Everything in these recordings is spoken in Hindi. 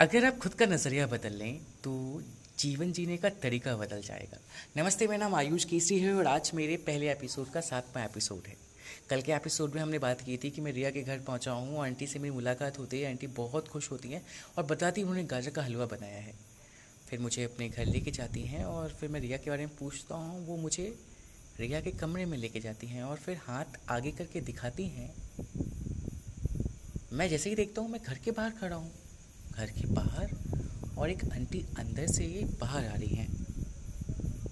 अगर आप खुद का नज़रिया बदल लें तो जीवन जीने का तरीका बदल जाएगा। नमस्ते, मेरा नाम आयुष केसरी है और आज मेरे पहले एपिसोड का सातवां एपिसोड है। कल के एपिसोड में हमने बात की थी कि मैं रिया के घर पहुँचा हूँ, आंटी से मेरी मुलाकात होती है, आंटी बहुत खुश होती हैं और बताती उन्होंने गाजर का हलवा बनाया है। फिर मुझे अपने घर लेके जाती हैं और फिर मैं रिया के बारे में पूछता हूँ, वो मुझे रिया के कमरे में लेके जाती हैं और फिर हाथ आगे करके दिखाती हैं। मैं जैसे ही देखता हूँ, मैं घर के बाहर खड़ा हूँ। घर के बाहर और एक आंटी अंदर से बाहर आ रही हैं।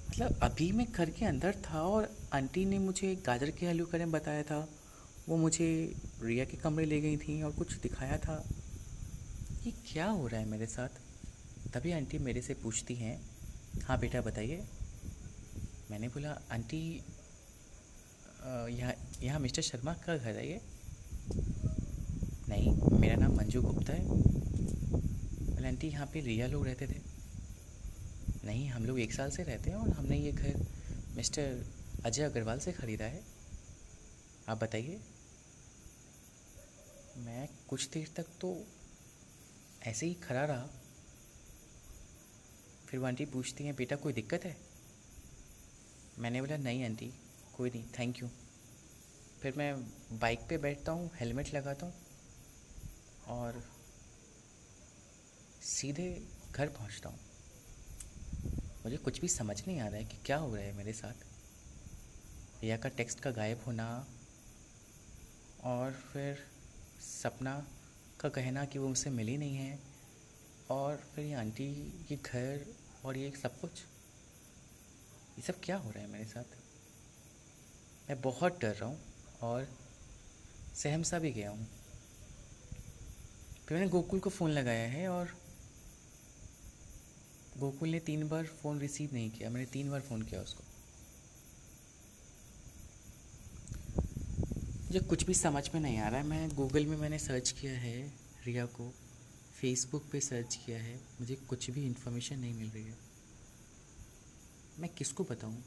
मतलब अभी मैं घर के अंदर था और आंटी ने मुझे गाजर के आलू करें बताया था। वो मुझे रिया के कमरे ले गई थी और कुछ दिखाया था। ये क्या हो रहा है मेरे साथ? तभी आंटी मेरे से पूछती हैं। हाँ बेटा, बताइए। मैंने बोला, आंटी यहाँ यहाँ मिस्टर शर्मा का घर है ये। नहीं, मेरा नाम मंजू गुप्ता है। बोले आंटी यहाँ पे रिया लोग रहते थे। नहीं, हम लोग एक साल से रहते हैं और हमने ये घर मिस्टर अजय अग्रवाल से ख़रीदा है। आप बताइए। मैं कुछ देर तक तो ऐसे ही खड़ा रहा। फिर वो आंटी पूछती हैं, बेटा, कोई दिक्कत है? मैंने बोला, नहीं आंटी, कोई नहीं थैंक यू फिर मैं बाइक पे बैठता हूँ हेलमेट लगाता हूँ। और सीधे घर पहुँचता हूँ। मुझे कुछ भी समझ नहीं आ रहा है कि क्या हो रहा है मेरे साथ। रिया का टेक्स्ट का गायब होना और फिर सपना का कहना कि वो मुझसे मिली नहीं है और फिर ये आंटी, ये घर और ये सब कुछ। ये सब क्या हो रहा है मेरे साथ? मैं बहुत डर रहा हूँ और सहम सा भी गया हूँ। फिर मैंने गोकुल को फ़ोन लगाया है और गोकुल ने तीन बार फ़ोन रिसीव नहीं किया। मैंने तीन बार फ़ोन किया उसको। मुझे कुछ भी समझ में नहीं आ रहा है। मैं गूगल में मैंने सर्च किया है रिया को। फेसबुक पे सर्च किया है। मुझे कुछ भी इन्फॉर्मेशन नहीं मिल रही है। मैं किसको बताऊँ?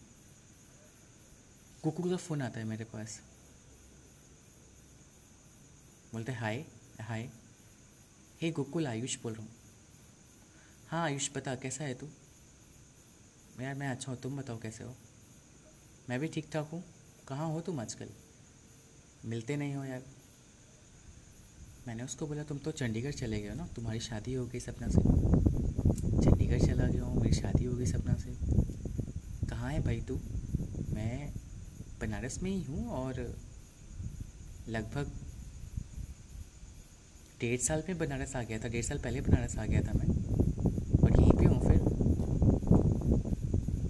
गोकुल का फ़ोन आता है मेरे पास। बोलते हाय हाय। हे गोकुल, आयुष बोल रहा हूँ. हाँ आयुष, बता, कैसा है तू? यार, मैं अच्छा हूँ, तुम बताओ कैसे हो? मैं भी ठीक ठाक हूँ। कहाँ हो तुम आजकल? मिलते नहीं हो यार। मैंने उसको बोला, तुम तो चंडीगढ़ चले गए हो ना? तुम्हारी शादी हो गई सपना से। चंडीगढ़ चला गया हूँ, मेरी शादी हो गई सपना से। कहाँ है भाई तू? मैं बनारस में ही हूँ और लगभग डेढ़ साल में बनारस आ गया था, डेढ़ साल पहले बनारस आ गया था मैं। और यहीं पे हूँ फिर।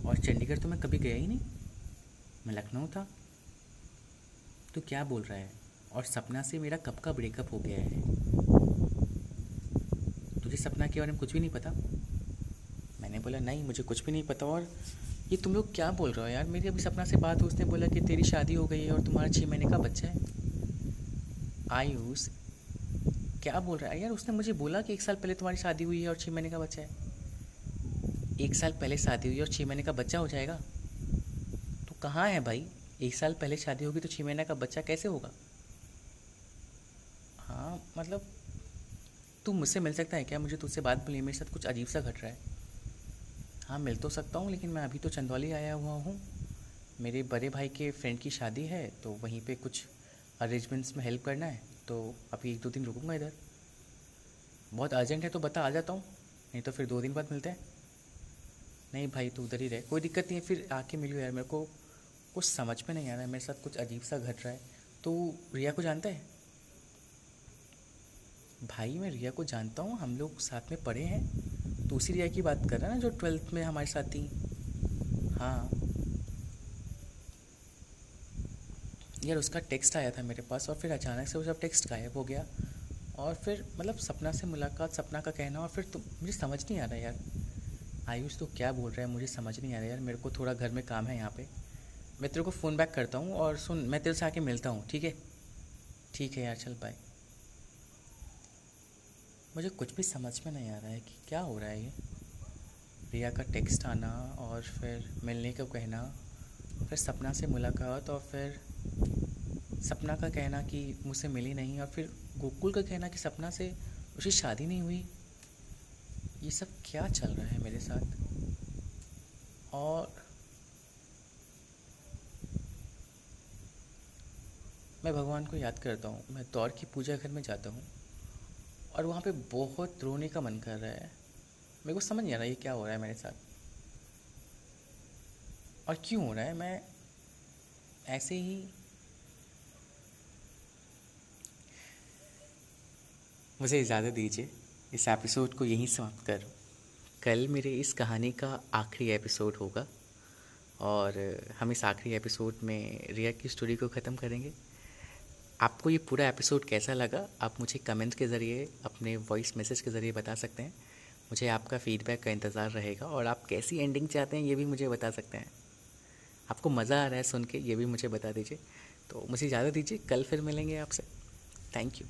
और चंडीगढ़ तो मैं कभी गया ही नहीं। मैं लखनऊ था। तो क्या बोल रहा है? और सपना से मेरा कब का ब्रेकअप हो गया है? तुझे सपना के बारे में कुछ भी नहीं पता? मैंने बोला, नहीं, मुझे कुछ भी नहीं पता। और ये तुम लोग क्या बोल रहे हो यार? मेरी अभी सपना से बात उसने बोला कि तेरी शादी हो गई है और तुम्हारा छः महीने का बच्चा है। आयुष क्या बोल रहा है? यार, उसने मुझे बोला कि एक साल पहले तुम्हारी शादी हुई है और छः महीने का बच्चा है। एक साल पहले शादी हुई और छः महीने का बच्चा हो जाएगा? तो कहाँ है भाई? एक साल पहले शादी होगी तो छः महीने का बच्चा कैसे होगा? हाँ मतलब तू मुझसे मिल सकता है क्या? मुझे तुझसे बात बोली मेरे साथ कुछ अजीब सा घट रहा है। हाँ मिल तो सकता हूँ, लेकिन मैं अभी तो चंदौली आया हुआ हूँ। मेरे बड़े भाई के फ्रेंड की शादी है तो वहीं पे कुछ अरेंजमेंट्स में हेल्प करना है तो अभी एक दो दिन रुकूँगा इधर। बहुत अर्जेंट है तो बता, आ जाता हूँ। नहीं तो फिर दो दिन बाद मिलते हैं। नहीं भाई, तू उधर ही रहे। कोई दिक्कत नहीं है, फिर आके मिलो यार। मेरे को कुछ समझ में नहीं आ रहा है। मेरे साथ कुछ अजीब सा घट रहा है। तो रिया को जानता है? भाई, मैं रिया को जानता हूँ। हम लोग साथ में पढ़े हैं। तो उसी रिया की बात कर रहा है ना, जो ट्वेल्थ में हमारे साथ थी? हाँ। यार उसका टेक्स्ट आया था मेरे पास और फिर अचानक से वो सब टेक्स्ट गायब हो गया। और फिर मतलब सपना से मुलाकात, सपना का कहना और फिर तुम मुझे समझ नहीं आ रहा यार। आयुष तो क्या बोल रहा है मुझे समझ नहीं आ रहा यार, मेरे को थोड़ा घर में काम है यहाँ पे। मैं तेरे को फ़ोन बैक करता हूँ और सुन, मैं तेरे से आके मिलता हूँ, ठीक है? ठीक है यार, चल बाय मुझे कुछ भी समझ में नहीं आ रहा है कि क्या हो रहा है ये। रिया का टेक्स्ट आना और फिर मिलने को कहना, फिर सपना से मुलाकात और फिर सपना का कहना कि मुझसे मिली नहीं और फिर गोकुल का कहना कि सपना से उसकी शादी नहीं हुई। ये सब क्या चल रहा है मेरे साथ? और मैं भगवान को याद करता हूँ। मैं दौड़ की पूजा घर में जाता हूँ और वहाँ पे बहुत रोने का मन कर रहा है। मेरे को समझ नहीं आ रहा ये क्या हो रहा है मेरे साथ। और क्यों हो रहा है? मैं ऐसे ही मुझे इजाज़त दीजिए, इस एपिसोड को यहीं समाप्त कर। कल मेरे इस कहानी का आखिरी एपिसोड होगा और हम इस आखिरी एपिसोड में रिया की स्टोरी को ख़त्म करेंगे। आपको ये पूरा एपिसोड कैसा लगा? आप मुझे कमेंट के ज़रिए, अपने वॉइस मैसेज के ज़रिए बता सकते हैं। मुझे आपका फीडबैक का इंतज़ार रहेगा और आप कैसी एंडिंग चाहते हैं ये भी मुझे बता सकते हैं। आपको मज़ा आ रहा है सुन के, ये भी मुझे बता दीजिए। तो मुझे इजाज़त दीजिए, कल फिर मिलेंगे आपसे। Thank you